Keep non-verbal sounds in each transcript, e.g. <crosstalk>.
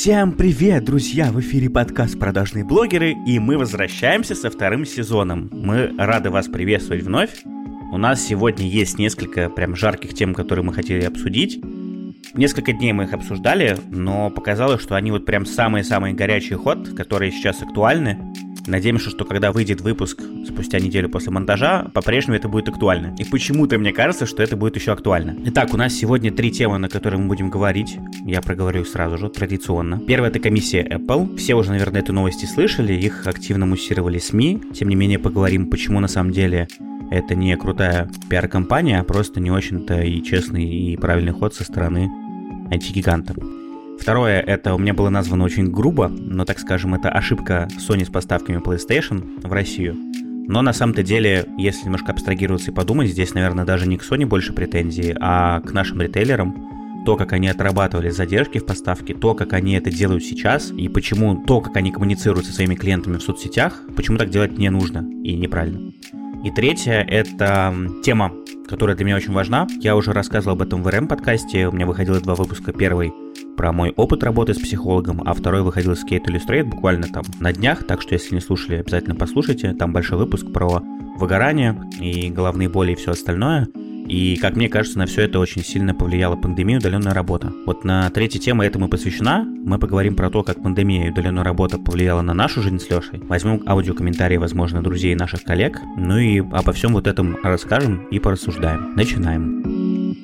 Всем привет, друзья! В эфире подкаст «Продажные блогеры» и мы возвращаемся со вторым сезоном. Мы рады вас приветствовать вновь. У нас сегодня есть несколько прям жарких тем, которые мы хотели обсудить. Несколько дней мы их обсуждали, но показалось, что они вот прям самые-самые горячий ход, которые сейчас актуальны. Надеемся, что когда выйдет выпуск спустя неделю после монтажа, по-прежнему это будет актуально. И почему-то мне кажется, что это будет еще актуально. Итак, у нас сегодня три темы, на которые мы будем говорить. Я проговорю их сразу же, традиционно. Первая это комиссия Apple. Все уже, наверное, эту новости слышали, их активно муссировали СМИ. Тем не менее, поговорим, почему на самом деле это не крутая пиар-компания, а просто не очень-то и честный и правильный ход со стороны IT-гиганта. Второе, это у меня было названо очень грубо, но, так скажем, это ошибка Sony с поставками PlayStation в Россию. Но на самом-то деле, если немножко абстрагироваться и подумать, здесь, наверное, даже не к Sony больше претензии, а к нашим ритейлерам. То, как они отрабатывали задержки в поставке, то, как они это делают сейчас, и почему то, как они коммуницируют со своими клиентами в соцсетях, почему так делать не нужно и неправильно. И третье — это тема, которая для меня очень важна. Я уже рассказывал об этом в РМ-подкасте, у меня выходило два выпуска. Первый про мой опыт работы с психологом, а второй выходил с Kate Illustrate буквально там на днях, так что если не слушали, обязательно послушайте. Там большой выпуск про выгорание и головные боли и все остальное. И, как мне кажется, на все это очень сильно повлияла пандемия и удаленная работа. Вот на третьей теме этому посвящена. Мы поговорим про то, как пандемия и удаленная работа повлияла на нашу жизнь с Лешей. Возьмем аудиокомментарии, возможно, друзей наших коллег. Ну и обо всем вот этом расскажем и порассуждаем. Начинаем.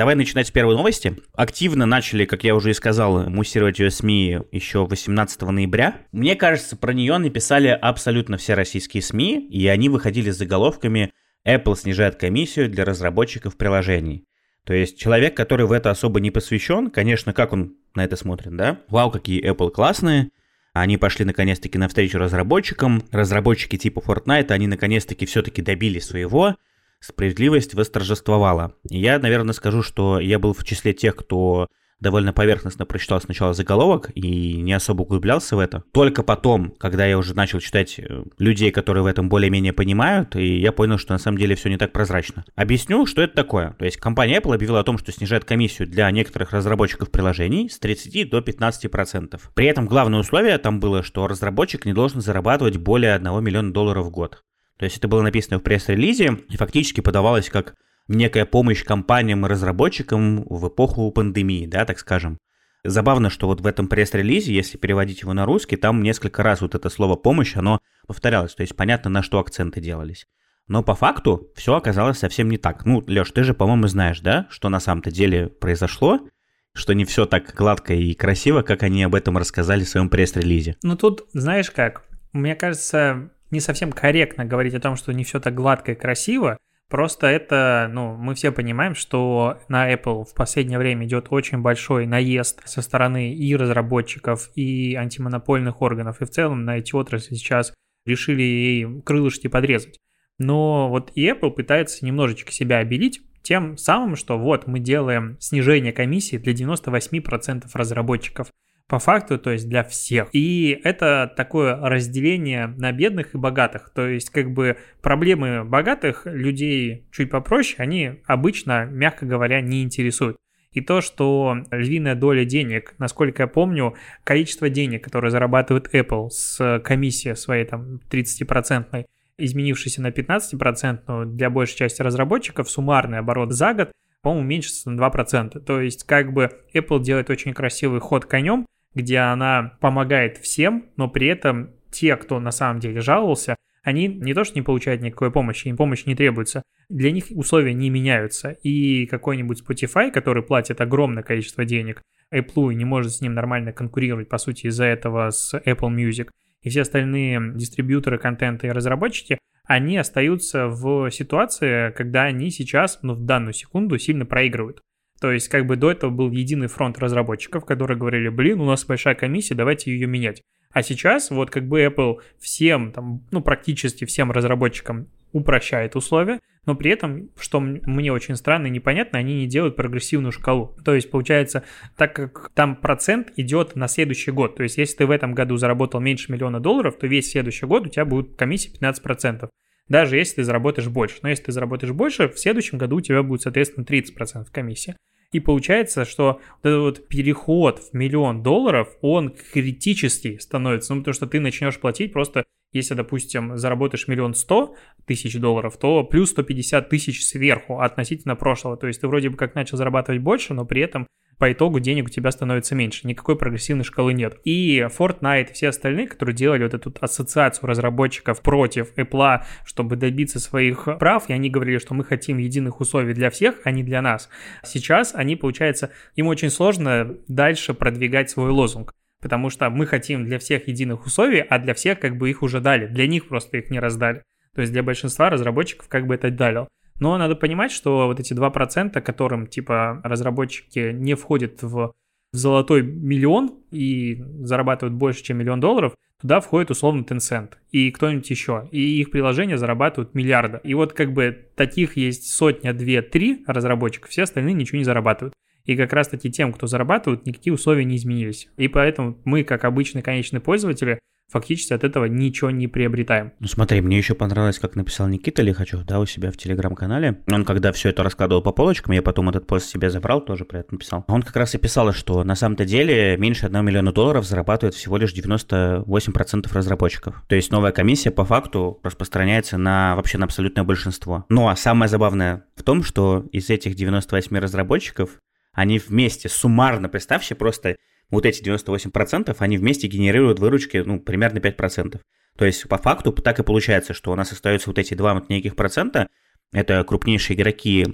Давай начинать с первой новости. Активно начали, как я уже и сказал, муссировать ее СМИ еще 18 ноября. Мне кажется, про нее написали абсолютно все российские СМИ, и они выходили с заголовками «Apple снижает комиссию для разработчиков приложений». То есть человек, который в это особо не посвящен, конечно, как он на это смотрит, да? Вау, какие Apple классные, они пошли наконец-таки навстречу разработчикам. Разработчики типа Fortnite, они наконец-таки все-таки добились своего справедливость восторжествовала. Я, наверное, скажу, что я был в числе тех, кто довольно поверхностно прочитал сначала заголовок и не особо углублялся в это. Только потом, когда я уже начал читать э, людей, которые в этом более-менее понимают, и я понял, что на самом деле все не так прозрачно. Объясню, что это такое. То есть компания Apple объявила о том, что снижает комиссию для некоторых разработчиков приложений с 30 до 15%. При этом главное условие там было, что разработчик не должен зарабатывать более 1 миллиона долларов в год. То есть это было написано в пресс-релизе и фактически подавалось как некая помощь компаниям и разработчикам в эпоху пандемии, да, так скажем. Забавно, что вот в этом пресс-релизе, если переводить его на русский, там несколько раз вот это слово «помощь», оно повторялось, то есть понятно, на что акценты делались. Но по факту все оказалось совсем не так. Ну, Леш, ты же, по-моему, знаешь, да, что на самом-то деле произошло, что не все так гладко и красиво, как они об этом рассказали в своем пресс-релизе. Ну тут, знаешь как, мне кажется, не совсем корректно говорить о том, что не все так гладко и красиво. Просто это, ну, мы все понимаем, что на Apple в последнее время идет очень большой наезд со стороны и разработчиков, и антимонопольных органов, и в целом на эти отрасли сейчас решили ей крылышки подрезать. Но вот и Apple пытается немножечко себя обелить тем самым, что вот мы делаем снижение комиссии для 98% разработчиков по факту, то есть для всех. И это такое разделение на бедных и богатых. То есть как бы проблемы богатых людей чуть попроще, они обычно, мягко говоря, не интересуют. И то, что львиная доля денег, насколько я помню, количество денег, которые зарабатывает Apple с комиссией своей там 30%, изменившейся на 15%, для большей части разработчиков суммарный оборот за год, по-моему, уменьшится на 2%. То есть как бы Apple делает очень красивый ход конем, где она помогает всем, но при этом те, кто на самом деле жаловался, они не то что не получают никакой помощи, им помощь не требуется, для них условия не меняются. И какой-нибудь Spotify, который платит огромное количество денег Apple не может с ним нормально конкурировать, по сути, из-за этого с Apple Music, и все остальные дистрибьюторы контента и разработчики, они остаются в ситуации, когда они сейчас, ну, в данную секунду сильно проигрывают. То есть как бы до этого был единый фронт разработчиков, которые говорили, блин, у нас большая комиссия, давайте ее менять. А сейчас вот как бы Apple всем, там, ну практически всем разработчикам упрощает условия, но при этом, что мне очень странно и непонятно, они не делают прогрессивную шкалу. То есть, получается, так как там процент идет на следующий год, то есть, если ты в этом году заработал меньше миллиона долларов, то весь следующий год у тебя будет комиссия 15%. Даже если ты заработаешь больше. Но если ты заработаешь больше, в следующем году у тебя будет, соответственно, 30% комиссия. И получается, что вот этот вот переход в миллион долларов, он критический становится, ну, потому что ты начнешь платить просто, если, допустим, заработаешь миллион сто тысяч долларов, то плюс 150 тысяч сверху относительно прошлого. То есть ты вроде бы как начал зарабатывать больше, но при этом по итогу денег у тебя становится меньше, никакой прогрессивной шкалы нет. И Fortnite и все остальные, которые делали вот эту ассоциацию разработчиков против Apple, чтобы добиться своих прав, и они говорили, что мы хотим единых условий для всех, а не для нас. Сейчас они, получается, им очень сложно дальше продвигать свой лозунг потому что мы хотим для всех единых условий, а для всех как бы их уже дали, для них просто их не раздали. То есть для большинства разработчиков как бы это дали. Но надо понимать, что вот эти 2%, которым типа разработчики не входят в золотой миллион и зарабатывают больше, чем миллион долларов, туда входит условно Tencent и кто-нибудь еще. И их приложения зарабатывают миллиарды. И вот как бы таких есть сотня, две, три разработчиков, все остальные ничего не зарабатывают. И как раз-таки тем, кто зарабатывает, никакие условия не изменились. И поэтому мы, как обычные конечные пользователи, фактически от этого ничего не приобретаем. Ну смотри, мне еще понравилось, как написал Никита Лихачев, да, у себя в телеграм-канале. Он когда все это раскладывал по полочкам, я потом этот пост себе забрал, тоже про это написал. Он как раз и писал, что на самом-то деле меньше 1 миллиона долларов зарабатывает всего лишь 98% разработчиков. То есть новая комиссия по факту распространяется на вообще на абсолютное большинство. Ну а самое забавное в том, что из этих 98 разработчиков они вместе, суммарно, представьте, просто вот эти 98%, они вместе генерируют выручки, ну, примерно 5%. То есть, по факту, так и получается, что у нас остаются вот эти два вот неких процента, это крупнейшие игроки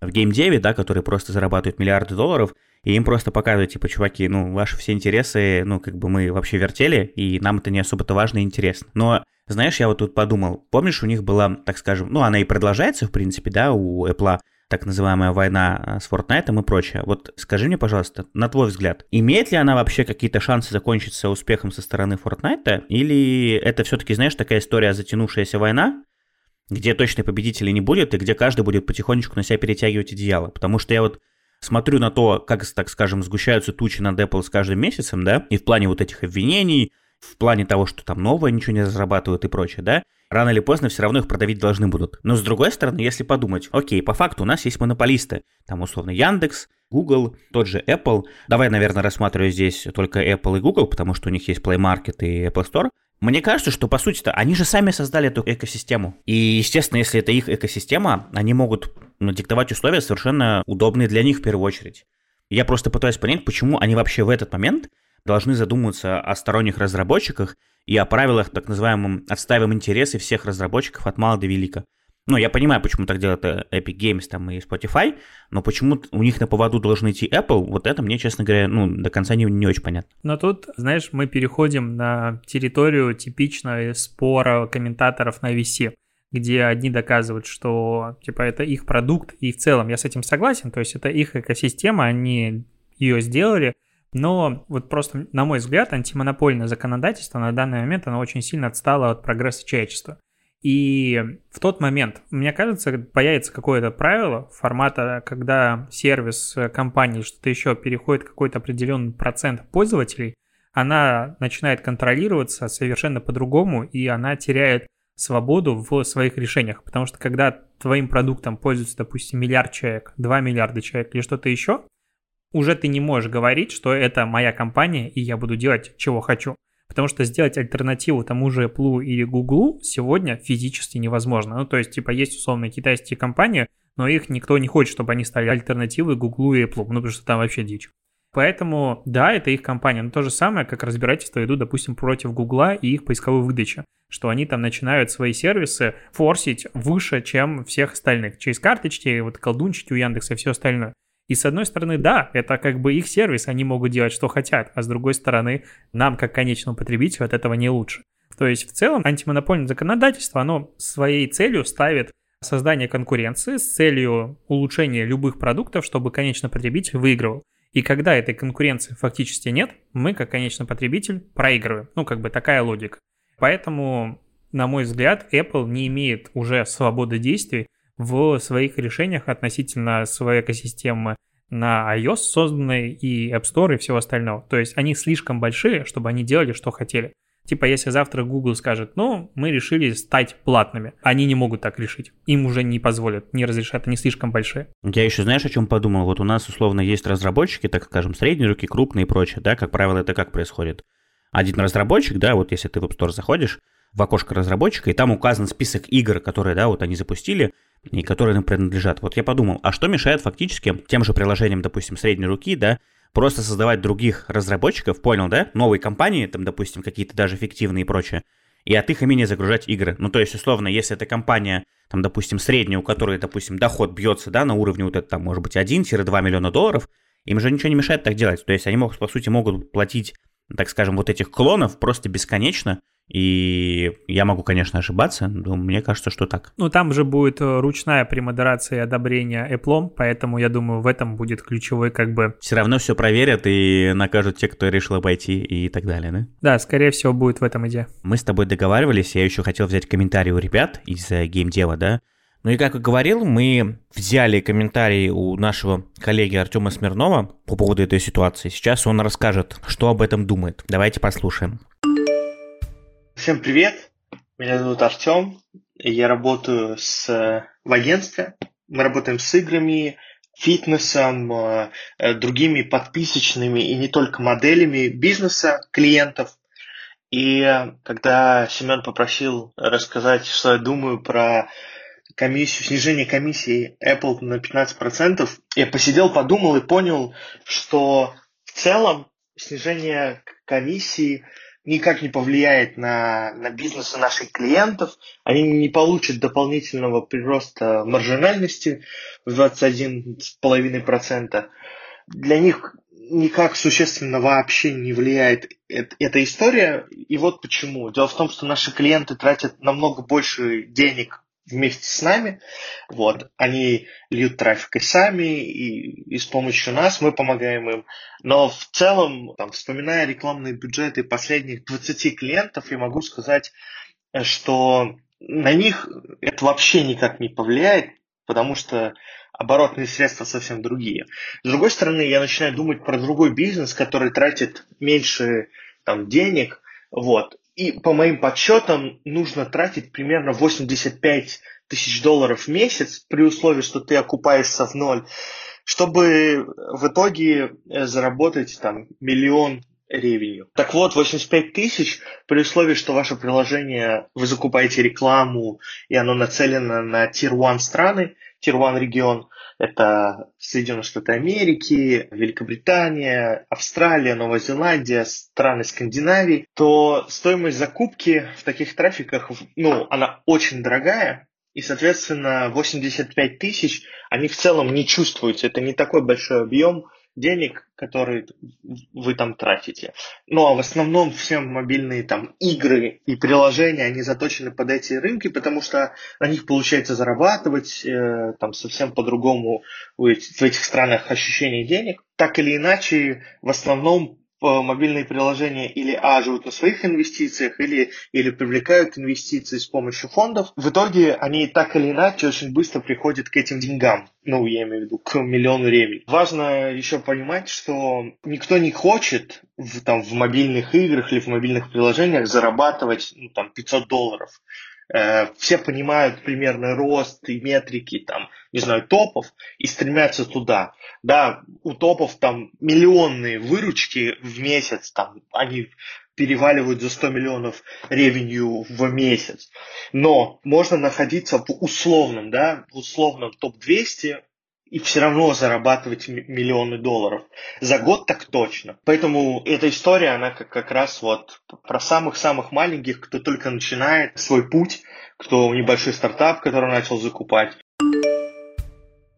в геймдеве, да, которые просто зарабатывают миллиарды долларов, и им просто показывают, типа, чуваки, ну, ваши все интересы, ну, как бы мы вообще вертели, и нам это не особо-то важно и интересно. Но, знаешь, я вот тут подумал, помнишь, у них была, так скажем, ну, она и продолжается, в принципе, да, у Apple, так называемая война а, с Fortnite и прочее. Вот скажи мне, пожалуйста, на твой взгляд, имеет ли она вообще какие-то шансы закончиться успехом со стороны Fortnite, или это все-таки, знаешь, такая история затянувшаяся война, где точной победителя не будет, и где каждый будет потихонечку на себя перетягивать одеяло. Потому что я вот смотрю на то, как, так скажем, сгущаются тучи над Apple с каждым месяцем, да, и в плане вот этих обвинений, в плане того, что там новое ничего не разрабатывают и прочее, да, рано или поздно все равно их продавить должны будут. Но с другой стороны, если подумать, окей, по факту у нас есть монополисты, там условно Яндекс, Google, тот же Apple. Давай, наверное, рассматриваю здесь только Apple и Google, потому что у них есть Play Market и Apple Store. Мне кажется, что по сути-то они же сами создали эту экосистему. И, естественно, если это их экосистема, они могут ну, диктовать условия совершенно удобные для них в первую очередь. Я просто пытаюсь понять, почему они вообще в этот момент должны задумываться о сторонних разработчиках и о правилах, так называемом, отстаиваем интересы всех разработчиков от мала до велика. Ну, я понимаю, почему так делают э, Epic Games там и Spotify, но почему у них на поводу должен идти Apple, вот это мне, честно говоря, ну, до конца не, не очень понятно. Но тут, знаешь, мы переходим на территорию типичного спора комментаторов на VC, где одни доказывают, что, типа, это их продукт, и в целом я с этим согласен, то есть это их экосистема, они ее сделали, но вот просто, на мой взгляд, антимонопольное законодательство на данный момент, оно очень сильно отстало от прогресса человечества. И в тот момент, мне кажется, появится какое-то правило формата, когда сервис компании, что-то еще переходит какой-то определенный процент пользователей, она начинает контролироваться совершенно по-другому, и она теряет свободу в своих решениях. Потому что когда твоим продуктом пользуется, допустим, миллиард человек, 2 миллиарда человек или что-то еще, уже ты не можешь говорить, что это моя компания, и я буду делать, чего хочу. Потому что сделать альтернативу тому же Apple или Google сегодня физически невозможно. Ну, то есть, типа, есть условно китайские компании, но их никто не хочет, чтобы они стали альтернативой Google и Apple, ну, потому что там вообще дичь. Поэтому, да, это их компания, но то же самое, как разбирательство идут, допустим, против Гугла и их поисковой выдачи, что они там начинают свои сервисы форсить выше, чем всех остальных, через карточки, вот колдунчики у Яндекса и все остальное. И с одной стороны, да, это как бы их сервис, они могут делать, что хотят, а с другой стороны, нам, как конечному потребителю, от этого не лучше. То есть в целом антимонопольное законодательство, оно своей целью ставит создание конкуренции с целью улучшения любых продуктов, чтобы конечный потребитель выигрывал. И когда этой конкуренции фактически нет, мы, как конечный потребитель, проигрываем. Ну, как бы такая логика. Поэтому, на мой взгляд, Apple не имеет уже свободы действий в своих решениях относительно своей экосистемы на iOS созданной и App Store и всего остального. То есть они слишком большие, чтобы они делали, что хотели. Типа, если завтра Google скажет, ну, мы решили стать платными, они не могут так решить. Им уже не позволят, не разрешат, они слишком большие. Я еще, знаешь, о чем подумал? Вот у нас, условно, есть разработчики, так скажем, средние руки, крупные и прочее, да, как правило, это как происходит? Один разработчик, да, вот если ты в App Store заходишь, в окошко разработчика, и там указан список игр, которые, да, вот они запустили, и которые им принадлежат. Вот я подумал, а что мешает фактически тем же приложениям, допустим, средней руки, да, просто создавать других разработчиков, понял, да? Новые компании, там, допустим, какие-то даже фиктивные и прочее, и от их имени загружать игры. Ну, то есть, условно, если эта компания, там, допустим, средняя, у которой, допустим, доход бьется, да, на уровне вот это, там, может быть, 1-2 миллиона долларов, им же ничего не мешает так делать. То есть, они могут, по сути, могут платить, так скажем, вот этих клонов просто бесконечно, и я могу, конечно, ошибаться, но мне кажется, что так. Ну, там же будет э, ручная премодерация и одобрение Apple, поэтому, я думаю, в этом будет ключевой как бы... Все равно все проверят и накажут те, кто решил обойти и так далее, да? Да, скорее всего, будет в этом идея. Мы с тобой договаривались, я еще хотел взять комментарий у ребят из э, геймдева, да? Ну и как и говорил, мы взяли комментарий у нашего коллеги Артема Смирнова по поводу этой ситуации. Сейчас он расскажет, что об этом думает. Давайте послушаем. Всем привет, меня зовут Артем, я работаю с, в агентстве, мы работаем с играми, фитнесом, э, э, другими подписочными и не только моделями бизнеса клиентов. И когда Семен попросил рассказать, что я думаю про комиссию, снижение комиссии Apple на 15%, я посидел, подумал и понял, что в целом снижение комиссии – никак не повлияет на, на бизнесы наших клиентов, они не получат дополнительного прироста маржинальности в 21,5%. Для них никак существенно вообще не влияет эта история. И вот почему. Дело в том, что наши клиенты тратят намного больше денег вместе с нами. Вот. Они льют трафик и сами, и, и с помощью нас мы помогаем им. Но в целом, там, вспоминая рекламные бюджеты последних 20 клиентов, я могу сказать, что на них это вообще никак не повлияет, потому что оборотные средства совсем другие. С другой стороны, я начинаю думать про другой бизнес, который тратит меньше там, денег, вот, и по моим подсчетам нужно тратить примерно 85 тысяч долларов в месяц при условии, что ты окупаешься в ноль, чтобы в итоге э, заработать там миллион ревеню. Так вот, 85 тысяч при условии, что ваше приложение, вы закупаете рекламу, и оно нацелено на Tier 1 страны, Tier 1 регион, это Соединенные Штаты Америки, Великобритания, Австралия, Новая Зеландия, страны Скандинавии, то стоимость закупки в таких трафиках, ну, она очень дорогая, и, соответственно, 85 тысяч, они в целом не чувствуются. Это не такой большой объем, денег, которые вы там тратите. Ну а в основном все мобильные там игры и приложения, они заточены под эти рынки, потому что на них получается зарабатывать э, там совсем по-другому в этих странах ощущение денег. Так или иначе, в основном мобильные приложения или А живут на своих инвестициях, или, или привлекают инвестиции с помощью фондов. В итоге они так или иначе очень быстро приходят к этим деньгам. Ну, я имею в виду, к миллиону ревень. Важно еще понимать, что никто не хочет в, там, в мобильных играх или в мобильных приложениях зарабатывать ну, там, 500 долларов. Э, все понимают примерный рост и метрики, там, не знаю, топов и стремятся туда. Да, у топов там миллионные выручки в месяц, там, они переваливают за 100 миллионов ревенью в месяц. Но можно находиться в условном, да, в условном топ-200 и все равно зарабатывать миллионы долларов. За год так точно. Поэтому эта история, она как, как раз вот про самых-самых маленьких, кто только начинает свой путь, кто небольшой стартап, который начал закупать.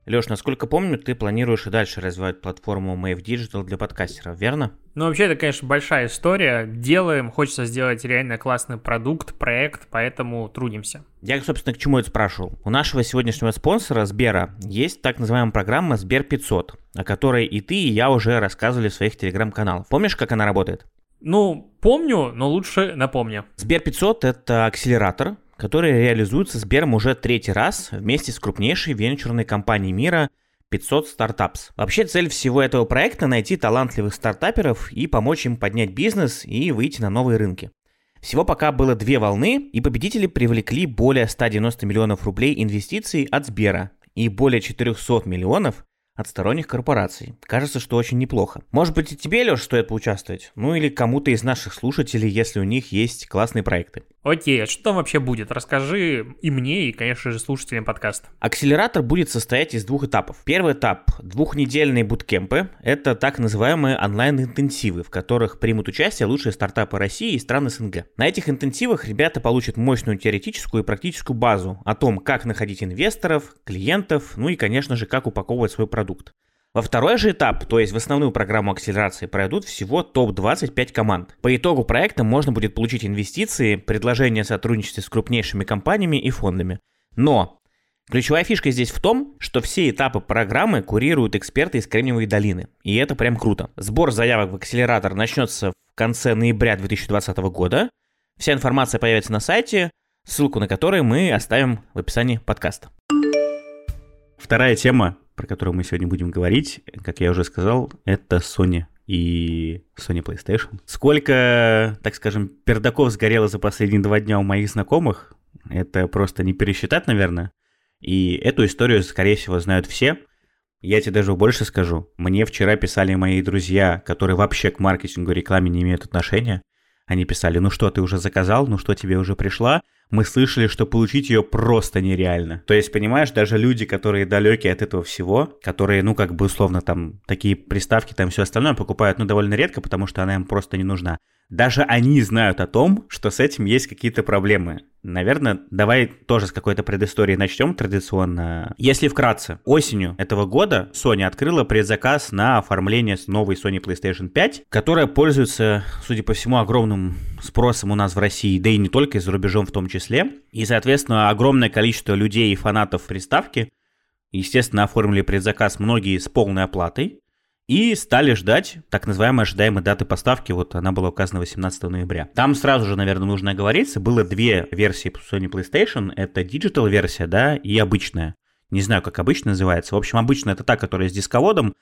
Леш, насколько помню, ты планируешь и дальше развивать платформу Mave Digital для подкастеров, верно? Ну, вообще, это, конечно, большая история. Делаем, хочется сделать реально классный продукт, проект, поэтому трудимся. Я, собственно, к чему это спрашивал. У нашего сегодняшнего спонсора Сбера есть так называемая программа Сбер 500, о которой и ты, и я уже рассказывали в своих телеграм-каналах. Помнишь, как она работает? Ну, помню, но лучше напомню. Сбер 500 — это акселератор, который реализуется Сбером уже третий раз вместе с крупнейшей венчурной компанией мира 500 стартапс. Вообще цель всего этого проекта найти талантливых стартаперов и помочь им поднять бизнес и выйти на новые рынки. Всего пока было две волны, и победители привлекли более 190 миллионов рублей инвестиций от Сбера и более 400 миллионов от сторонних корпораций. Кажется, что очень неплохо. Может быть и тебе, Леш, стоит поучаствовать? Ну или кому-то из наших слушателей, если у них есть классные проекты. Окей, а что там вообще будет? Расскажи и мне, и, конечно же, слушателям подкаста. Акселератор будет состоять из двух этапов. Первый этап – двухнедельные буткемпы. Это так называемые онлайн-интенсивы, в которых примут участие лучшие стартапы России и стран СНГ. На этих интенсивах ребята получат мощную теоретическую и практическую базу о том, как находить инвесторов, клиентов, ну и, конечно же, как упаковывать свой продукт. Во второй же этап, то есть в основную программу акселерации, пройдут всего топ-25 команд. По итогу проекта можно будет получить инвестиции, предложения о сотрудничестве с крупнейшими компаниями и фондами. Но ключевая фишка здесь в том, что все этапы программы курируют эксперты из Кремниевой долины. И это прям круто. Сбор заявок в акселератор начнется в конце ноября 2020 года. Вся информация появится на сайте, ссылку на который мы оставим в описании подкаста. Вторая тема про которую мы сегодня будем говорить, как я уже сказал, это Sony и Sony PlayStation. Сколько, так скажем, пердаков сгорело за последние два дня у моих знакомых, это просто не пересчитать, наверное. И эту историю, скорее всего, знают все. Я тебе даже больше скажу. Мне вчера писали мои друзья, которые вообще к маркетингу и рекламе не имеют отношения. Они писали, ну что, ты уже заказал, ну что, тебе уже пришла? Мы слышали, что получить ее просто нереально. То есть, понимаешь, даже люди, которые далеки от этого всего, которые, ну, как бы условно там такие приставки, там все остальное покупают, ну, довольно редко, потому что она им просто не нужна. Даже они знают о том, что с этим есть какие-то проблемы. Наверное, давай тоже с какой-то предыстории начнем традиционно. Если вкратце, осенью этого года Sony открыла предзаказ на оформление новой Sony PlayStation 5, которая пользуется, судя по всему, огромным спросом у нас в России, да и не только, и за рубежом в том числе. И, соответственно, огромное количество людей и фанатов приставки, естественно, оформили предзаказ многие с полной оплатой. И стали ждать так называемой ожидаемой даты поставки, вот она была указана 18 ноября. Там сразу же, наверное, нужно оговориться, было две версии Sony PlayStation, это Digital версия, да, и обычная. Не знаю, как обычно называется. В общем, обычно это та, которая с дисководом,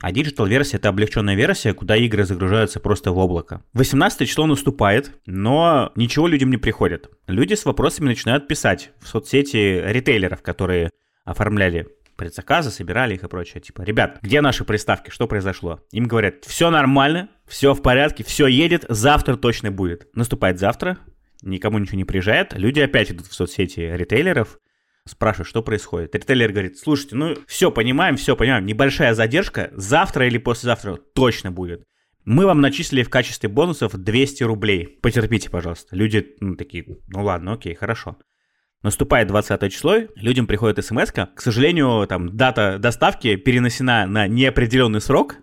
а Digital версия это облегченная версия, куда игры загружаются просто в облако. 18 число наступает, но ничего людям не приходит. Люди с вопросами начинают писать в соцсети ритейлеров, которые оформляли предзаказы, собирали их и прочее. Типа, ребят, где наши приставки, что произошло? Им говорят, все нормально, все в порядке, все едет, завтра точно будет. Наступает завтра, никому ничего не приезжает, люди опять идут в соцсети ритейлеров, спрашивают, что происходит. Ритейлер говорит, слушайте, ну все понимаем, все понимаем, небольшая задержка, завтра или послезавтра точно будет. Мы вам начислили в качестве бонусов 200 рублей. Потерпите, пожалуйста. Люди ну, такие, ну ладно, окей, хорошо. Наступает 20 число, людям приходит смс -ка. К сожалению, там дата доставки перенесена на неопределенный срок.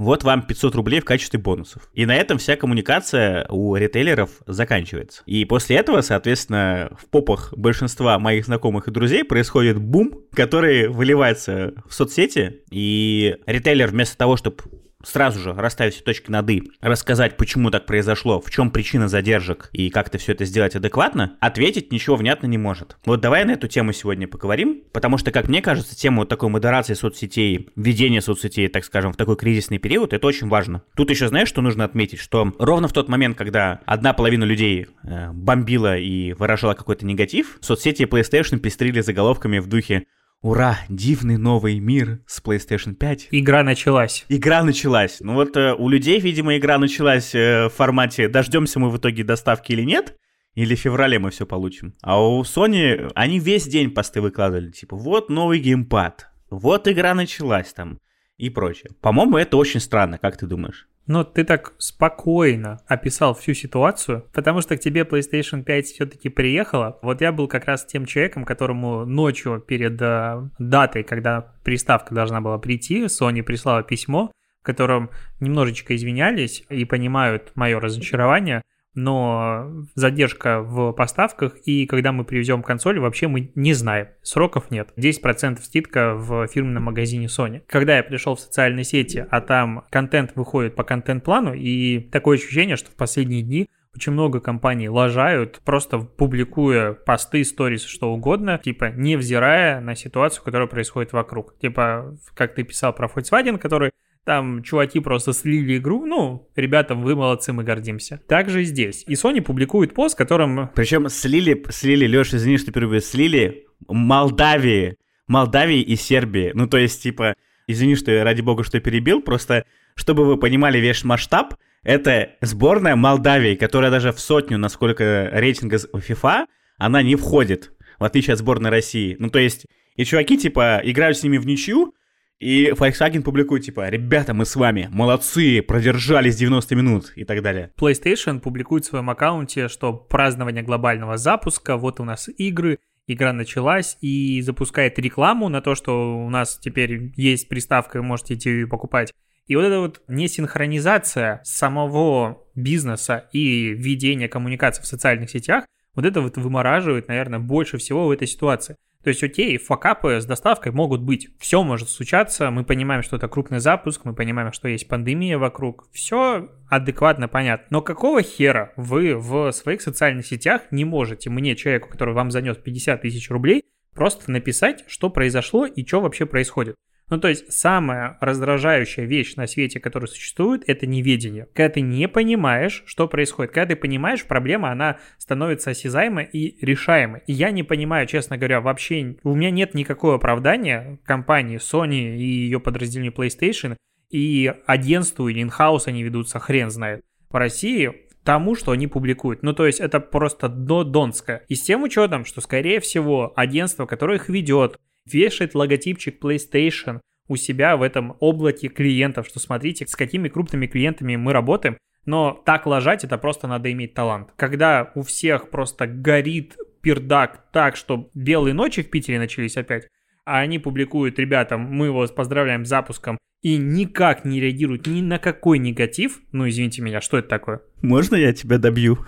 Вот вам 500 рублей в качестве бонусов. И на этом вся коммуникация у ритейлеров заканчивается. И после этого, соответственно, в попах большинства моих знакомых и друзей происходит бум, который выливается в соцсети. И ритейлер вместо того, чтобы сразу же расставить все точки над «и», рассказать, почему так произошло, в чем причина задержек и как-то все это сделать адекватно, ответить ничего внятно не может. Вот давай на эту тему сегодня поговорим, потому что, как мне кажется, тема вот такой модерации соцсетей, ведения соцсетей, так скажем, в такой кризисный период, это очень важно. Тут еще знаешь, что нужно отметить, что ровно в тот момент, когда одна половина людей э, бомбила и выражала какой-то негатив, соцсети PlayStation пестрили заголовками в духе Ура, дивный новый мир с PlayStation 5. Игра началась. Игра началась. Ну вот э, у людей, видимо, игра началась э, в формате дождемся мы в итоге доставки или нет, или в феврале мы все получим. А у Sony они весь день посты выкладывали, типа вот новый геймпад, вот игра началась там и прочее. По-моему, это очень странно, как ты думаешь? Но ты так спокойно описал всю ситуацию, потому что к тебе PlayStation 5 все-таки приехала. Вот я был как раз тем человеком, которому ночью перед э, датой, когда приставка должна была прийти, Sony прислала письмо, в котором немножечко извинялись и понимают мое разочарование, но задержка в поставках, и когда мы привезем консоль, вообще мы не знаем. Сроков нет. 10% скидка в фирменном магазине Sony. Когда я пришел в социальные сети, а там контент выходит по контент-плану, и такое ощущение, что в последние дни очень много компаний лажают, просто публикуя посты, сторис, что угодно, типа, невзирая на ситуацию, которая происходит вокруг. Типа, как ты писал про Volkswagen, который там чуваки просто слили игру, ну, ребята, вы молодцы, мы гордимся. Также и здесь. И Sony публикует пост, которым... Причем слили, слили, Леша, извини, что перебью, слили Молдавии, Молдавии и Сербии. Ну, то есть, типа, извини, что я, ради бога, что перебил, просто, чтобы вы понимали весь масштаб, это сборная Молдавии, которая даже в сотню, насколько рейтинга FIFA, она не входит, в отличие от сборной России. Ну, то есть, и чуваки, типа, играют с ними в ничью, и Volkswagen публикует, типа, ребята, мы с вами, молодцы, продержались 90 минут и так далее. PlayStation публикует в своем аккаунте, что празднование глобального запуска, вот у нас игры, игра началась и запускает рекламу на то, что у нас теперь есть приставка, вы можете идти ее покупать. И вот эта вот несинхронизация самого бизнеса и ведения коммуникации в социальных сетях, вот это вот вымораживает, наверное, больше всего в этой ситуации. То есть, окей, факапы с доставкой могут быть. Все может случаться. Мы понимаем, что это крупный запуск, мы понимаем, что есть пандемия вокруг. Все адекватно понятно. Но какого хера вы в своих социальных сетях не можете мне, человеку, который вам занес 50 тысяч рублей, просто написать, что произошло и что вообще происходит? Ну, то есть, самая раздражающая вещь на свете, которая существует, это неведение. Когда ты не понимаешь, что происходит, когда ты понимаешь, проблема, она становится осязаемой и решаемой. И я не понимаю, честно говоря, вообще, у меня нет никакого оправдания компании Sony и ее подразделению PlayStation, и агентству или инхаус они ведутся, хрен знает. По России тому, что они публикуют. Ну, то есть это просто до донское. И с тем учетом, что, скорее всего, агентство, которое их ведет, вешает логотипчик PlayStation у себя в этом облаке клиентов, что смотрите, с какими крупными клиентами мы работаем, но так ложать это просто надо иметь талант. Когда у всех просто горит пердак так, что белые ночи в Питере начались опять, а они публикуют, ребята, мы вас поздравляем с запуском, и никак не реагируют ни на какой негатив, ну извините меня, что это такое? Можно я тебя добью?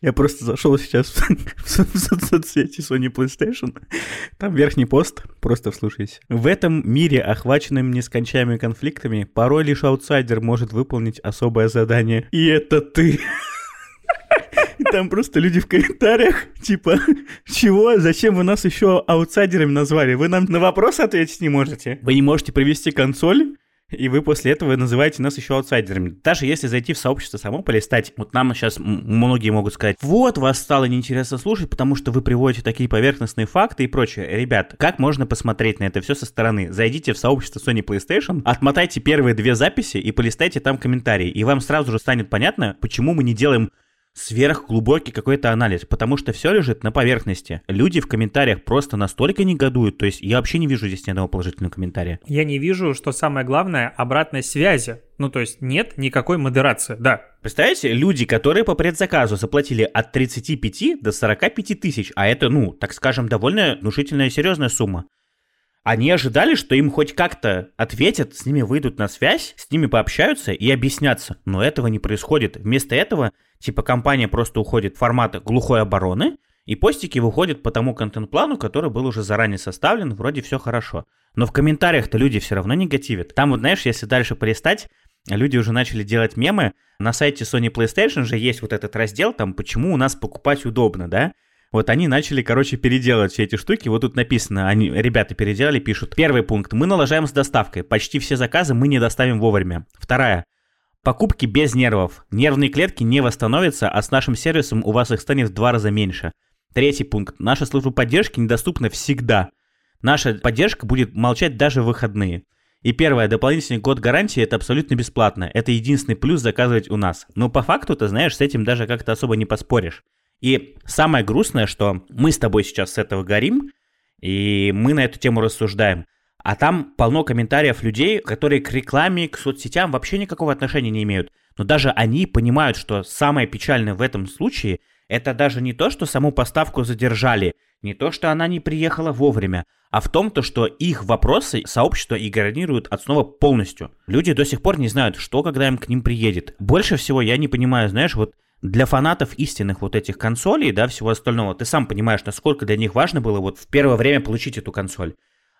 Я просто зашел сейчас <laughs> в, соцсети Sony PlayStation. Там верхний пост, просто вслушайся. В этом мире, охваченном нескончаемыми конфликтами, порой лишь аутсайдер может выполнить особое задание. И это ты. <laughs> И там просто люди в комментариях, типа, чего, зачем вы нас еще аутсайдерами назвали? Вы нам на вопрос ответить не можете? Вы не можете провести консоль? И вы после этого называете нас еще аутсайдерами. Даже если зайти в сообщество само, полистать, вот нам сейчас многие могут сказать, вот, вас стало неинтересно слушать, потому что вы приводите такие поверхностные факты и прочее. Ребят, как можно посмотреть на это все со стороны? Зайдите в сообщество Sony PlayStation, отмотайте первые две записи и полистайте там комментарии, и вам сразу же станет понятно, почему мы не делаем сверхглубокий какой-то анализ, потому что все лежит на поверхности. Люди в комментариях просто настолько негодуют, то есть я вообще не вижу здесь ни одного положительного комментария. Я не вижу, что самое главное, обратной связи. Ну, то есть нет никакой модерации, да. Представляете, люди, которые по предзаказу заплатили от 35 до 45 тысяч, а это, ну, так скажем, довольно внушительная и серьезная сумма. Они ожидали, что им хоть как-то ответят, с ними выйдут на связь, с ними пообщаются и объяснятся. Но этого не происходит. Вместо этого, типа, компания просто уходит в формат глухой обороны, и постики выходят по тому контент-плану, который был уже заранее составлен, вроде все хорошо. Но в комментариях-то люди все равно негативят. Там вот, знаешь, если дальше полистать, люди уже начали делать мемы. На сайте Sony PlayStation же есть вот этот раздел, там, почему у нас покупать удобно, да? Вот они начали, короче, переделывать все эти штуки. Вот тут написано, они, ребята переделали, пишут. Первый пункт. Мы налажаем с доставкой. Почти все заказы мы не доставим вовремя. Вторая. Покупки без нервов. Нервные клетки не восстановятся, а с нашим сервисом у вас их станет в два раза меньше. Третий пункт. Наша служба поддержки недоступна всегда. Наша поддержка будет молчать даже в выходные. И первое, дополнительный год гарантии это абсолютно бесплатно. Это единственный плюс заказывать у нас. Но по факту, ты знаешь, с этим даже как-то особо не поспоришь. И самое грустное, что мы с тобой сейчас с этого горим, и мы на эту тему рассуждаем. А там полно комментариев людей, которые к рекламе, к соцсетям вообще никакого отношения не имеют. Но даже они понимают, что самое печальное в этом случае это даже не то, что саму поставку задержали, не то, что она не приехала вовремя, а в том, то, что их вопросы сообщество игнорирует от снова полностью. Люди до сих пор не знают, что когда им к ним приедет. Больше всего я не понимаю, знаешь, вот для фанатов истинных вот этих консолей, да, всего остального, ты сам понимаешь, насколько для них важно было вот в первое время получить эту консоль.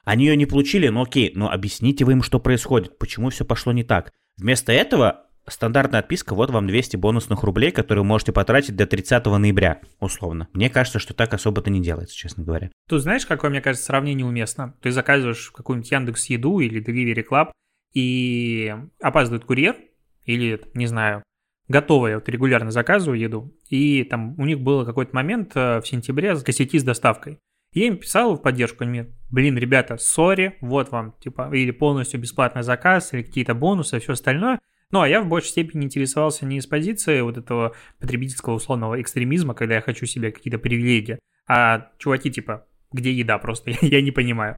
Они ее не получили, ну окей, но объясните вы им, что происходит, почему все пошло не так. Вместо этого стандартная отписка, вот вам 200 бонусных рублей, которые вы можете потратить до 30 ноября, условно. Мне кажется, что так особо-то не делается, честно говоря. Тут знаешь, какое, мне кажется, сравнение уместно? Ты заказываешь какую-нибудь Яндекс Еду или Delivery Club, и опаздывает курьер, или, не знаю, готовая, я вот регулярно заказываю еду, и там у них был какой-то момент э, в сентябре с косяки с доставкой. Я им писал в поддержку, они мне, блин, ребята, сори, вот вам, типа, или полностью бесплатный заказ, или какие-то бонусы, все остальное. Ну, а я в большей степени интересовался не из позиции вот этого потребительского условного экстремизма, когда я хочу себе какие-то привилегии, а чуваки, типа, где еда просто, <laughs> я не понимаю.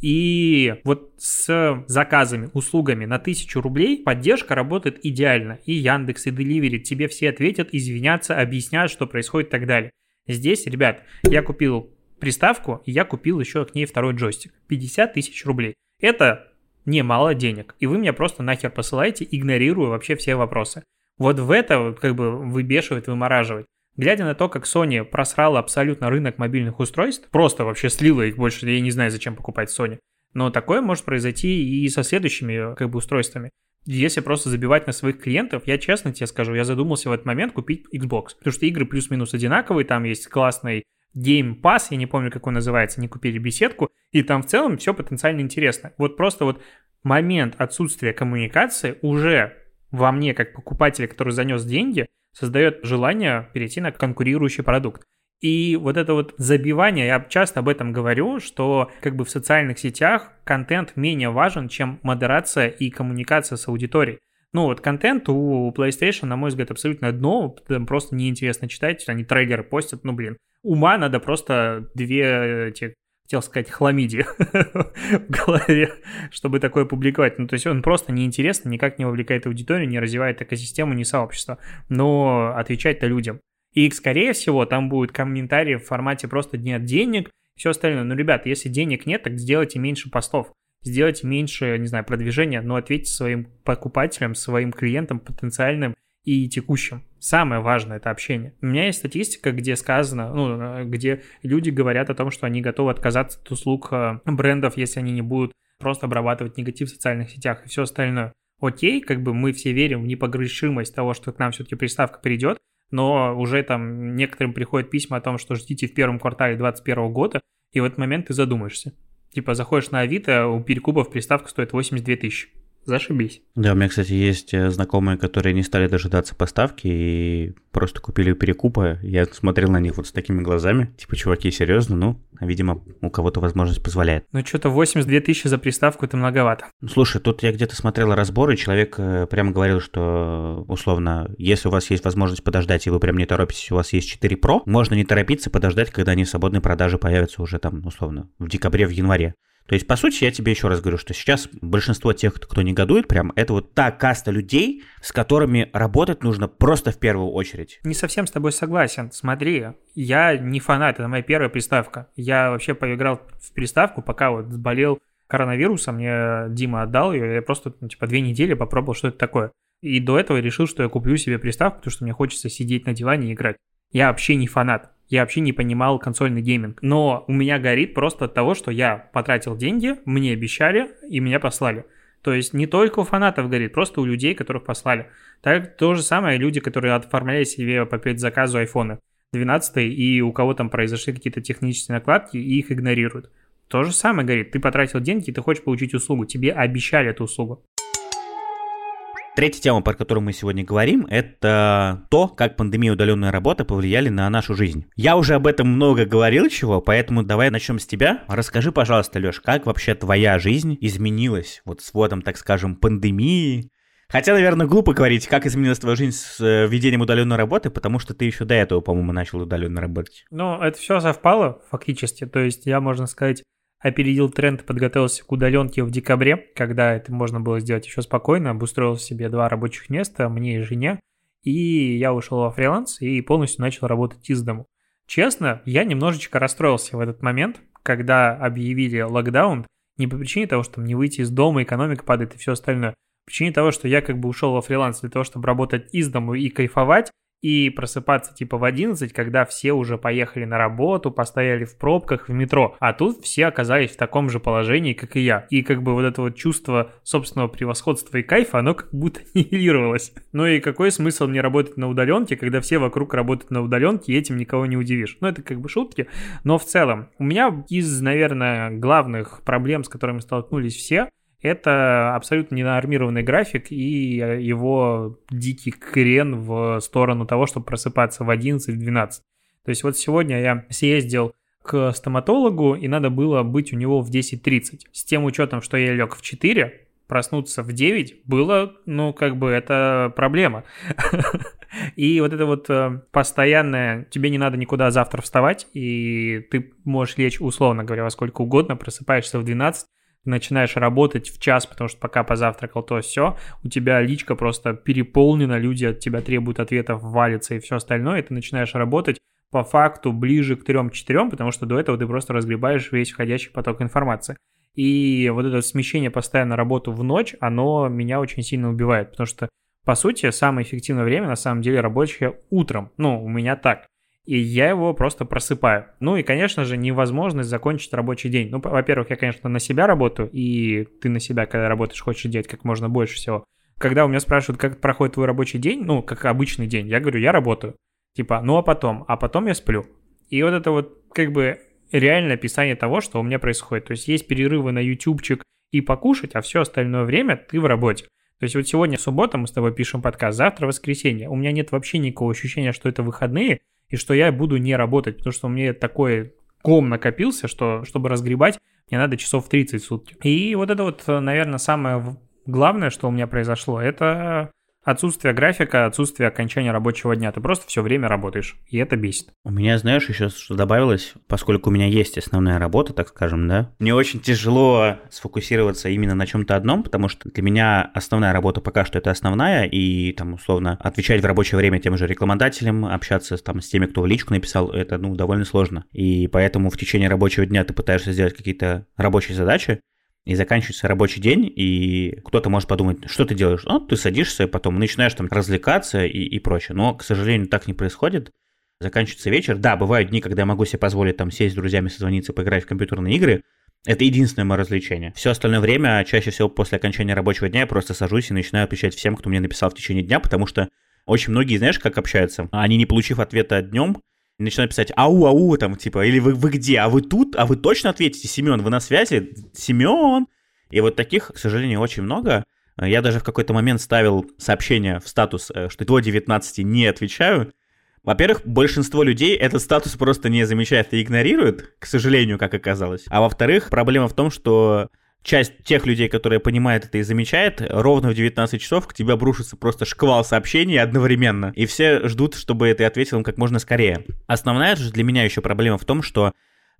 И вот с заказами, услугами на 1000 рублей поддержка работает идеально. И Яндекс, и Delivery тебе все ответят, извинятся, объяснят, что происходит и так далее. Здесь, ребят, я купил приставку, и я купил еще к ней второй джойстик. 50 тысяч рублей. Это немало денег. И вы меня просто нахер посылаете, игнорируя вообще все вопросы. Вот в это как бы выбешивает, вымораживает. Глядя на то, как Sony просрала абсолютно рынок мобильных устройств, просто вообще слила их больше, я не знаю, зачем покупать Sony. Но такое может произойти и со следующими как бы устройствами. Если просто забивать на своих клиентов, я честно тебе скажу, я задумался в этот момент купить Xbox, потому что игры плюс-минус одинаковые, там есть классный Game Pass, я не помню, как он называется, не купили беседку, и там в целом все потенциально интересно. Вот просто вот момент отсутствия коммуникации уже во мне, как покупателя, который занес деньги, создает желание перейти на конкурирующий продукт. И вот это вот забивание, я часто об этом говорю, что как бы в социальных сетях контент менее важен, чем модерация и коммуникация с аудиторией. Ну вот контент у PlayStation, на мой взгляд, абсолютно дно, там просто неинтересно читать, они трейлеры постят, ну блин, ума надо просто две эти хотел сказать, хламиди <laughs> в голове, чтобы такое публиковать. Ну, то есть он просто неинтересно, никак не вовлекает аудиторию, не развивает экосистему, не сообщество. Но отвечать-то людям. И, скорее всего, там будет комментарии в формате просто нет денег, все остальное. Ну, ребят, если денег нет, так сделайте меньше постов, сделайте меньше, не знаю, продвижения, но ответьте своим покупателям, своим клиентам потенциальным и текущим. Самое важное – это общение. У меня есть статистика, где сказано, ну, где люди говорят о том, что они готовы отказаться от услуг э, брендов, если они не будут просто обрабатывать негатив в социальных сетях и все остальное. Окей, как бы мы все верим в непогрешимость того, что к нам все-таки приставка придет, но уже там некоторым приходят письма о том, что ждите в первом квартале 2021 года, и в этот момент ты задумаешься. Типа заходишь на Авито, у перекупов приставка стоит 82 тысячи зашибись. Да, у меня, кстати, есть э, знакомые, которые не стали дожидаться поставки и просто купили перекупы. Я смотрел на них вот с такими глазами. Типа, чуваки, серьезно? Ну, видимо, у кого-то возможность позволяет. Ну, что-то 82 тысячи за приставку это многовато. Слушай, тут я где-то смотрел разбор, и человек э, прямо говорил, что, условно, если у вас есть возможность подождать, и вы прям не торопитесь, у вас есть 4 Pro, можно не торопиться, подождать, когда они в свободной продаже появятся уже там, условно, в декабре, в январе. То есть, по сути, я тебе еще раз говорю, что сейчас большинство тех, кто негодует, прям это вот та каста людей, с которыми работать нужно просто в первую очередь. Не совсем с тобой согласен. Смотри, я не фанат, это моя первая приставка. Я вообще поиграл в приставку, пока вот болел коронавирусом, мне Дима отдал ее, я просто, ну, типа, две недели попробовал, что это такое. И до этого решил, что я куплю себе приставку, потому что мне хочется сидеть на диване и играть. Я вообще не фанат я вообще не понимал консольный гейминг. Но у меня горит просто от того, что я потратил деньги, мне обещали и меня послали. То есть не только у фанатов горит, просто у людей, которых послали. Так то же самое люди, которые оформляли себе по предзаказу айфоны 12 и у кого там произошли какие-то технические накладки и их игнорируют. То же самое говорит, ты потратил деньги, ты хочешь получить услугу, тебе обещали эту услугу. Третья тема, про которую мы сегодня говорим, это то, как пандемия и удаленная работа повлияли на нашу жизнь. Я уже об этом много говорил чего, поэтому давай начнем с тебя. Расскажи, пожалуйста, Леш, как вообще твоя жизнь изменилась вот с вводом, так скажем, пандемии, Хотя, наверное, глупо говорить, как изменилась твоя жизнь с э, введением удаленной работы, потому что ты еще до этого, по-моему, начал удаленно работать. Ну, это все совпало фактически. То есть я, можно сказать, опередил тренд и подготовился к удаленке в декабре, когда это можно было сделать еще спокойно, обустроил себе два рабочих места, мне и жене, и я ушел во фриланс и полностью начал работать из дому. Честно, я немножечко расстроился в этот момент, когда объявили локдаун, не по причине того, что мне выйти из дома, экономика падает и все остальное, по причине того, что я как бы ушел во фриланс для того, чтобы работать из дому и кайфовать, и просыпаться типа в 11, когда все уже поехали на работу, постояли в пробках, в метро. А тут все оказались в таком же положении, как и я. И как бы вот это вот чувство собственного превосходства и кайфа, оно как будто <laughs> нивелировалось. Ну и какой смысл мне работать на удаленке, когда все вокруг работают на удаленке, и этим никого не удивишь. Ну это как бы шутки, но в целом у меня из, наверное, главных проблем, с которыми столкнулись все, это абсолютно ненормированный график и его дикий крен в сторону того, чтобы просыпаться в 11, в 12. То есть вот сегодня я съездил к стоматологу, и надо было быть у него в 10.30. С тем учетом, что я лег в 4, проснуться в 9 было, ну, как бы это проблема. <laughs> И вот это вот э, постоянное, тебе не надо никуда завтра вставать, и ты можешь лечь, условно говоря, во сколько угодно, просыпаешься в 12, начинаешь работать в час, потому что пока позавтракал, то все, у тебя личка просто переполнена, люди от тебя требуют ответов, валятся и все остальное, и ты начинаешь работать по факту ближе к 3-4, потому что до этого ты просто разгребаешь весь входящий поток информации. И вот это смещение постоянно работу в ночь, оно меня очень сильно убивает, потому что, по сути, самое эффективное время на самом деле рабочее утром. Ну, у меня так и я его просто просыпаю. Ну и, конечно же, невозможность закончить рабочий день. Ну, во-первых, я, конечно, на себя работаю, и ты на себя, когда работаешь, хочешь делать как можно больше всего. Когда у меня спрашивают, как проходит твой рабочий день, ну, как обычный день, я говорю, я работаю. Типа, ну а потом? А потом я сплю. И вот это вот как бы реальное описание того, что у меня происходит. То есть есть перерывы на ютубчик и покушать, а все остальное время ты в работе. То есть вот сегодня суббота, мы с тобой пишем подкаст, завтра воскресенье. У меня нет вообще никакого ощущения, что это выходные, и что я буду не работать, потому что у меня такой ком накопился, что чтобы разгребать, мне надо часов 30 в сутки. И вот это вот, наверное, самое главное, что у меня произошло, это отсутствие графика, отсутствие окончания рабочего дня. Ты просто все время работаешь, и это бесит. У меня, знаешь, еще что добавилось, поскольку у меня есть основная работа, так скажем, да, мне очень тяжело сфокусироваться именно на чем-то одном, потому что для меня основная работа пока что это основная, и там, условно, отвечать в рабочее время тем же рекламодателям, общаться там с теми, кто в личку написал, это, ну, довольно сложно. И поэтому в течение рабочего дня ты пытаешься сделать какие-то рабочие задачи, и заканчивается рабочий день, и кто-то может подумать, что ты делаешь? Ну, ты садишься, потом начинаешь там развлекаться и, и прочее. Но, к сожалению, так не происходит. Заканчивается вечер. Да, бывают дни, когда я могу себе позволить там сесть с друзьями, созвониться, поиграть в компьютерные игры. Это единственное мое развлечение. Все остальное время, чаще всего после окончания рабочего дня, я просто сажусь и начинаю отвечать всем, кто мне написал в течение дня, потому что очень многие, знаешь, как общаются? Они, не получив ответа днем, начинают писать ау, ау, там, типа, или вы, вы где, а вы тут, а вы точно ответите, Семен, вы на связи? Семен? И вот таких, к сожалению, очень много. Я даже в какой-то момент ставил сообщение в статус, э, что до 19 не отвечаю. Во-первых, большинство людей этот статус просто не замечает и игнорирует, к сожалению, как оказалось. А во-вторых, проблема в том, что часть тех людей, которые понимают это и замечают, ровно в 19 часов к тебе обрушится просто шквал сообщений одновременно. И все ждут, чтобы ты ответил им как можно скорее. Основная же для меня еще проблема в том, что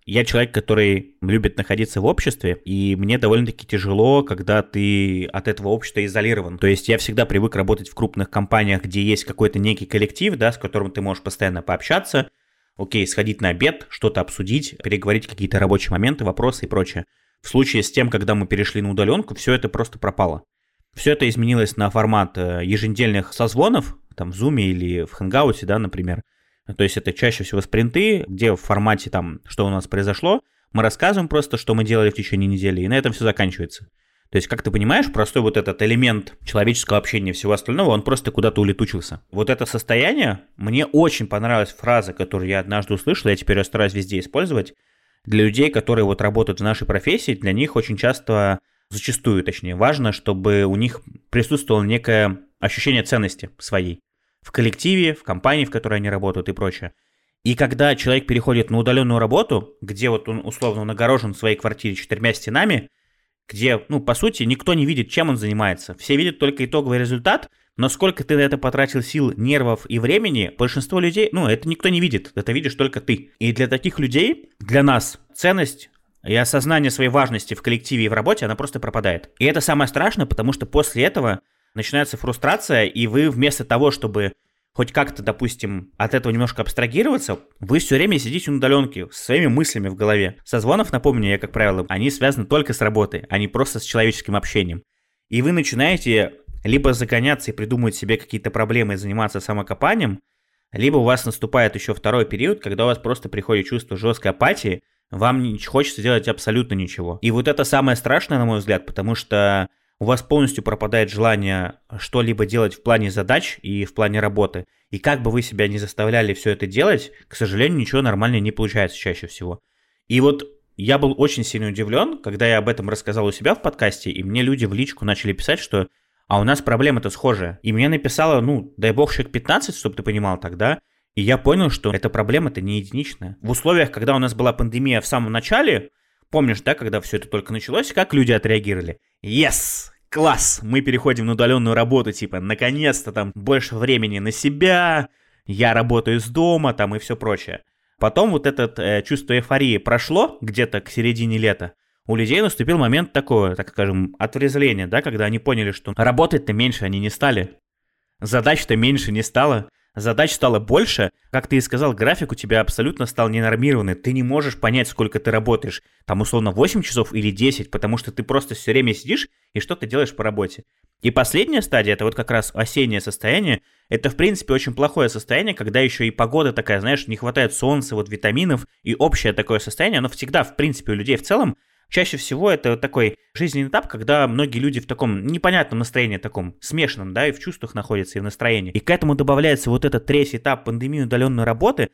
я человек, который любит находиться в обществе, и мне довольно-таки тяжело, когда ты от этого общества изолирован. То есть я всегда привык работать в крупных компаниях, где есть какой-то некий коллектив, да, с которым ты можешь постоянно пообщаться, окей, сходить на обед, что-то обсудить, переговорить какие-то рабочие моменты, вопросы и прочее. В случае с тем, когда мы перешли на удаленку, все это просто пропало. Все это изменилось на формат э, еженедельных созвонов, там в Zoom или в Hangout, да, например. То есть это чаще всего спринты, где в формате там, что у нас произошло, мы рассказываем просто, что мы делали в течение недели, и на этом все заканчивается. То есть, как ты понимаешь, простой вот этот элемент человеческого общения и всего остального, он просто куда-то улетучился. Вот это состояние, мне очень понравилась фраза, которую я однажды услышал, я теперь ее стараюсь везде использовать для людей, которые вот работают в нашей профессии, для них очень часто, зачастую точнее, важно, чтобы у них присутствовало некое ощущение ценности своей в коллективе, в компании, в которой они работают и прочее. И когда человек переходит на удаленную работу, где вот он условно нагорожен в своей квартире четырьмя стенами, где, ну, по сути, никто не видит, чем он занимается. Все видят только итоговый результат, но сколько ты на это потратил сил, нервов и времени, большинство людей, ну, это никто не видит, это видишь только ты. И для таких людей, для нас, ценность и осознание своей важности в коллективе и в работе, она просто пропадает. И это самое страшное, потому что после этого начинается фрустрация, и вы вместо того, чтобы хоть как-то, допустим, от этого немножко абстрагироваться, вы все время сидите на удаленке с своими мыслями в голове. Созвонов, напомню, я, как правило, они связаны только с работой, а не просто с человеческим общением. И вы начинаете либо загоняться и придумывать себе какие-то проблемы и заниматься самокопанием, либо у вас наступает еще второй период, когда у вас просто приходит чувство жесткой апатии, вам не хочется делать абсолютно ничего. И вот это самое страшное, на мой взгляд, потому что у вас полностью пропадает желание что-либо делать в плане задач и в плане работы. И как бы вы себя не заставляли все это делать, к сожалению, ничего нормально не получается чаще всего. И вот я был очень сильно удивлен, когда я об этом рассказал у себя в подкасте, и мне люди в личку начали писать, что а у нас проблема-то схожая. И мне написало, ну, дай бог, человек 15, чтобы ты понимал тогда, и я понял, что эта проблема-то не единичная. В условиях, когда у нас была пандемия в самом начале, помнишь, да, когда все это только началось, как люди отреагировали? Yes! Класс! Мы переходим на удаленную работу, типа, наконец-то там больше времени на себя, я работаю из дома, там и все прочее. Потом вот это э, чувство эйфории прошло где-то к середине лета. У людей наступил момент такого, так скажем, отрезвления, да, когда они поняли, что работать-то меньше они не стали. Задач-то меньше не стало. Задач стало больше. Как ты и сказал, график у тебя абсолютно стал ненормированный. Ты не можешь понять, сколько ты работаешь. Там условно 8 часов или 10, потому что ты просто все время сидишь и что-то делаешь по работе. И последняя стадия, это вот как раз осеннее состояние. Это, в принципе, очень плохое состояние, когда еще и погода такая, знаешь, не хватает солнца, вот витаминов, и общее такое состояние, оно всегда, в принципе, у людей в целом Чаще всего это такой жизненный этап, когда многие люди в таком непонятном настроении, таком смешанном, да, и в чувствах находятся, и в настроении. И к этому добавляется вот этот третий этап пандемии удаленной работы,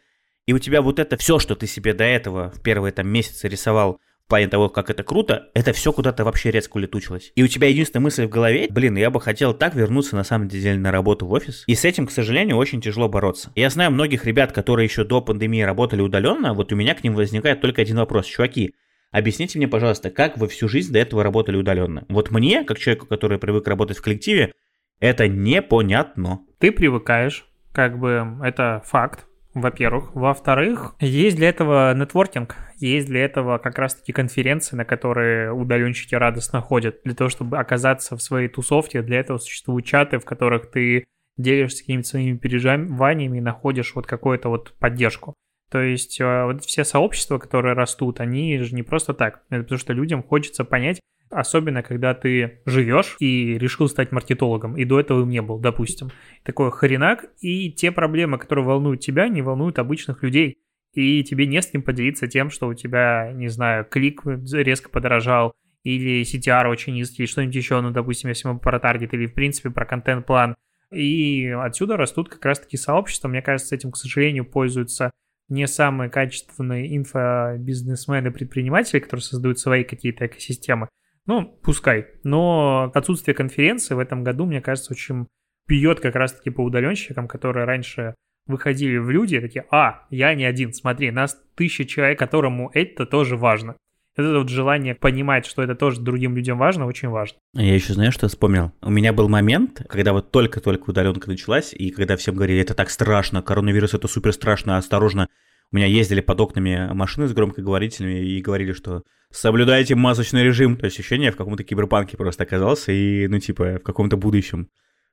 и у тебя вот это все, что ты себе до этого в первые там месяцы рисовал в плане того, как это круто, это все куда-то вообще резко улетучилось. И у тебя единственная мысль в голове, блин, я бы хотел так вернуться на самом деле на работу в офис. И с этим, к сожалению, очень тяжело бороться. Я знаю многих ребят, которые еще до пандемии работали удаленно, вот у меня к ним возникает только один вопрос. Чуваки, Объясните мне, пожалуйста, как вы всю жизнь до этого работали удаленно? Вот мне, как человеку, который привык работать в коллективе, это непонятно. Ты привыкаешь, как бы это факт, во-первых. Во-вторых, есть для этого нетворкинг, есть для этого как раз-таки конференции, на которые удаленщики радостно ходят. Для того, чтобы оказаться в своей тусовке, для этого существуют чаты, в которых ты делишься какими-то своими переживаниями и находишь вот какую-то вот поддержку. То есть э, вот все сообщества, которые растут, они же не просто так. Это потому что людям хочется понять, особенно когда ты живешь и решил стать маркетологом, и до этого им не был, допустим. Такой хренак, и те проблемы, которые волнуют тебя, не волнуют обычных людей. И тебе не с кем поделиться тем, что у тебя, не знаю, клик резко подорожал, или CTR очень низкий, что-нибудь еще, ну, допустим, если мы про таргет, или, в принципе, про контент-план. И отсюда растут как раз-таки сообщества. Мне кажется, этим, к сожалению, пользуются не самые качественные инфобизнесмены, предприниматели, которые создают свои какие-то экосистемы. Ну, пускай. Но отсутствие конференции в этом году, мне кажется, очень бьет как раз-таки по удаленщикам, которые раньше выходили в люди, такие, а, я не один, смотри, нас тысяча человек, которому это тоже важно. Это вот желание понимать, что это тоже другим людям важно, очень важно. Я еще знаю, что вспомнил. У меня был момент, когда вот только-только удаленка началась, и когда всем говорили, это так страшно, коронавирус это супер страшно, осторожно. У меня ездили под окнами машины с громкоговорителями и говорили, что соблюдайте масочный режим. То есть ощущение в каком-то киберпанке просто оказался, и, ну, типа, в каком-то будущем.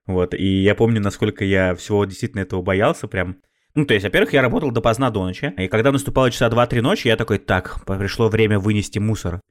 Вот, и я помню, насколько я всего действительно этого боялся, прям ну, то есть, во-первых, я работал допоздна до ночи, и когда наступало часа 2-3 ночи, я такой, так, пришло время вынести мусор.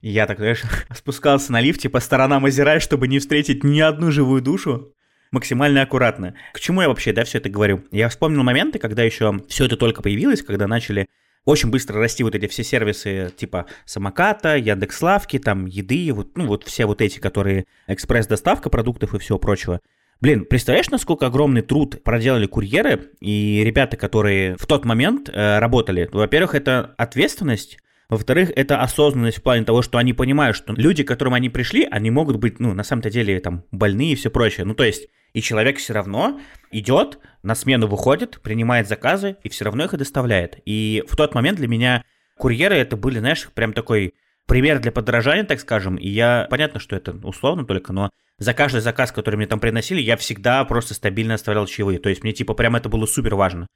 И я так, знаешь, <laughs> спускался на лифте по сторонам озирая, чтобы не встретить ни одну живую душу, максимально аккуратно. К чему я вообще, да, все это говорю? Я вспомнил моменты, когда еще все это только появилось, когда начали очень быстро расти вот эти все сервисы типа самоката, Яндекс.Лавки, там еды, вот, ну вот все вот эти, которые экспресс-доставка продуктов и всего прочего. Блин, представляешь, насколько огромный труд проделали курьеры и ребята, которые в тот момент э, работали? Во-первых, это ответственность, во-вторых, это осознанность в плане того, что они понимают, что люди, к которым они пришли, они могут быть, ну, на самом-то деле, там, больные и все прочее. Ну, то есть, и человек все равно идет, на смену выходит, принимает заказы и все равно их и доставляет. И в тот момент для меня курьеры это были, знаешь, прям такой пример для подражания, так скажем. И я, понятно, что это условно только, но за каждый заказ, который мне там приносили, я всегда просто стабильно оставлял чаевые. То есть мне типа прям это было супер важно.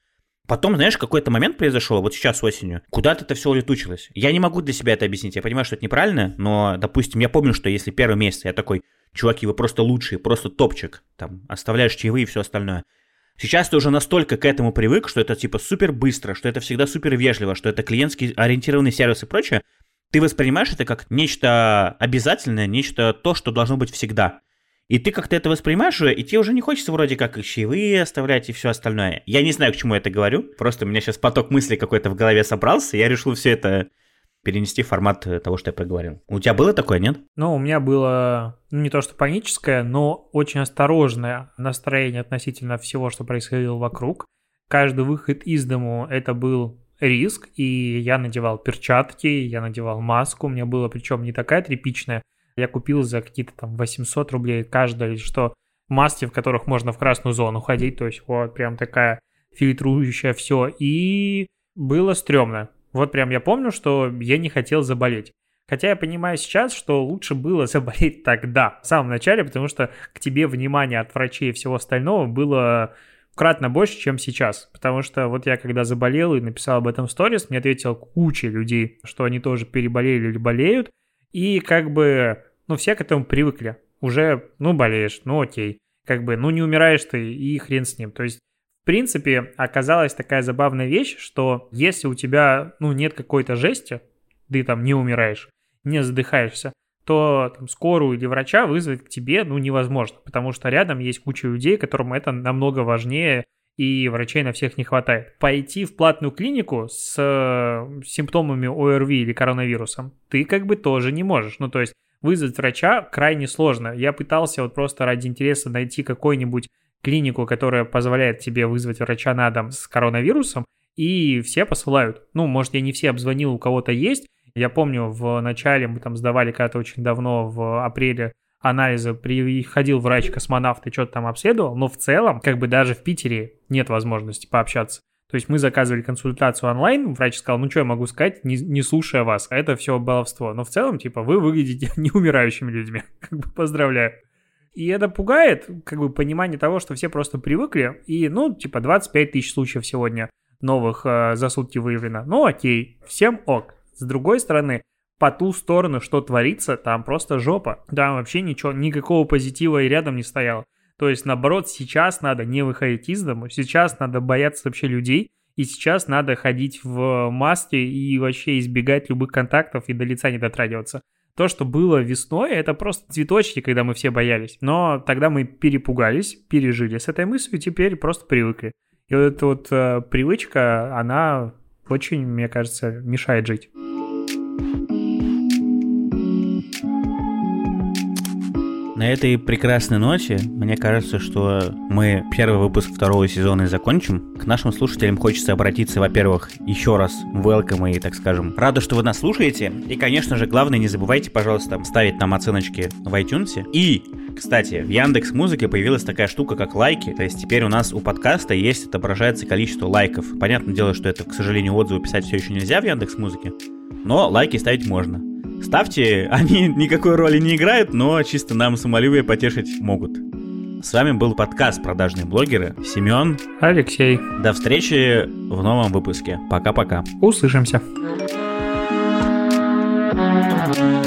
Потом, знаешь, какой-то момент произошел, вот сейчас осенью, куда-то это все улетучилось. Я не могу для себя это объяснить, я понимаю, что это неправильно, но, допустим, я помню, что если первый месяц я такой, чуваки, вы просто лучшие, просто топчик, там, оставляешь чаевые и все остальное. Сейчас ты уже настолько к этому привык, что это типа супер быстро, что это всегда супер вежливо, что это клиентский ориентированный сервис и прочее. Ты воспринимаешь это как нечто обязательное, нечто то, что должно быть всегда. И ты как-то это воспринимаешь и тебе уже не хочется вроде как и чаевые оставлять и все остальное. Я не знаю, к чему я это говорю. Просто у меня сейчас поток мыслей какой-то в голове собрался, я решил все это перенести в формат того, что я проговорил. У тебя было такое, нет? Ну, у меня было ну, не то что паническое, но очень осторожное настроение относительно всего, что происходило вокруг. Каждый выход из дому это был риск, и я надевал перчатки, я надевал маску, у меня было причем не такая тряпичная, я купил за какие-то там 800 рублей каждая, что маски, в которых можно в красную зону ходить, то есть вот прям такая фильтрующая все, и было стрёмно. Вот прям я помню, что я не хотел заболеть. Хотя я понимаю сейчас, что лучше было заболеть тогда, в самом начале, потому что к тебе внимание от врачей и всего остального было кратно больше, чем сейчас. Потому что вот я когда заболел и написал об этом сторис, мне ответил куча людей, что они тоже переболели или болеют. И как бы, ну, все к этому привыкли. Уже, ну, болеешь, ну, окей. Как бы, ну, не умираешь ты, и хрен с ним. То есть, в принципе, оказалась такая забавная вещь, что если у тебя, ну, нет какой-то жести, ты там не умираешь, не задыхаешься, то там, скорую или врача вызвать к тебе ну, невозможно, потому что рядом есть куча людей, которым это намного важнее, и врачей на всех не хватает. Пойти в платную клинику с э, симптомами ОРВИ или коронавирусом ты как бы тоже не можешь. Ну, то есть вызвать врача крайне сложно. Я пытался вот просто ради интереса найти какую-нибудь клинику, которая позволяет тебе вызвать врача на дом с коронавирусом, и все посылают. Ну, может, я не все обзвонил, у кого-то есть, я помню, в начале мы там сдавали когда-то очень давно, в апреле, анализы, приходил врач-космонавт и что-то там обследовал, но в целом, как бы даже в Питере нет возможности пообщаться. То есть мы заказывали консультацию онлайн, врач сказал, ну что я могу сказать, не, не слушая вас, а это все баловство. Но в целом, типа, вы выглядите <laughs> неумирающими людьми, <laughs> как бы поздравляю. И это пугает, как бы, понимание того, что все просто привыкли, и, ну, типа, 25 тысяч случаев сегодня новых э, за сутки выявлено. Ну, окей, всем ок. С другой стороны, по ту сторону, что творится, там просто жопа. Там вообще ничего, никакого позитива и рядом не стояло. То есть, наоборот, сейчас надо не выходить из дома, сейчас надо бояться вообще людей, и сейчас надо ходить в маске и вообще избегать любых контактов и до лица не дотрагиваться. То, что было весной, это просто цветочки, когда мы все боялись. Но тогда мы перепугались, пережили с этой мыслью, и теперь просто привыкли. И вот эта вот э, привычка, она очень, мне кажется, мешает жить. На этой прекрасной ночи, мне кажется, что мы первый выпуск второго сезона и закончим. К нашим слушателям хочется обратиться, во-первых, еще раз welcome и, так скажем, рада, что вы нас слушаете. И, конечно же, главное, не забывайте, пожалуйста, ставить нам оценочки в iTunes. И, кстати, в Яндекс Музыке появилась такая штука, как лайки. То есть теперь у нас у подкаста есть, отображается количество лайков. Понятное дело, что это, к сожалению, отзывы писать все еще нельзя в Яндекс Музыке, но лайки ставить можно. Ставьте, <laughs> они никакой роли не играют, но чисто нам самолюбие потешить могут. С вами был подкаст «Продажные блогеры». Семен. Алексей. До встречи в новом выпуске. Пока-пока. Услышимся. thank you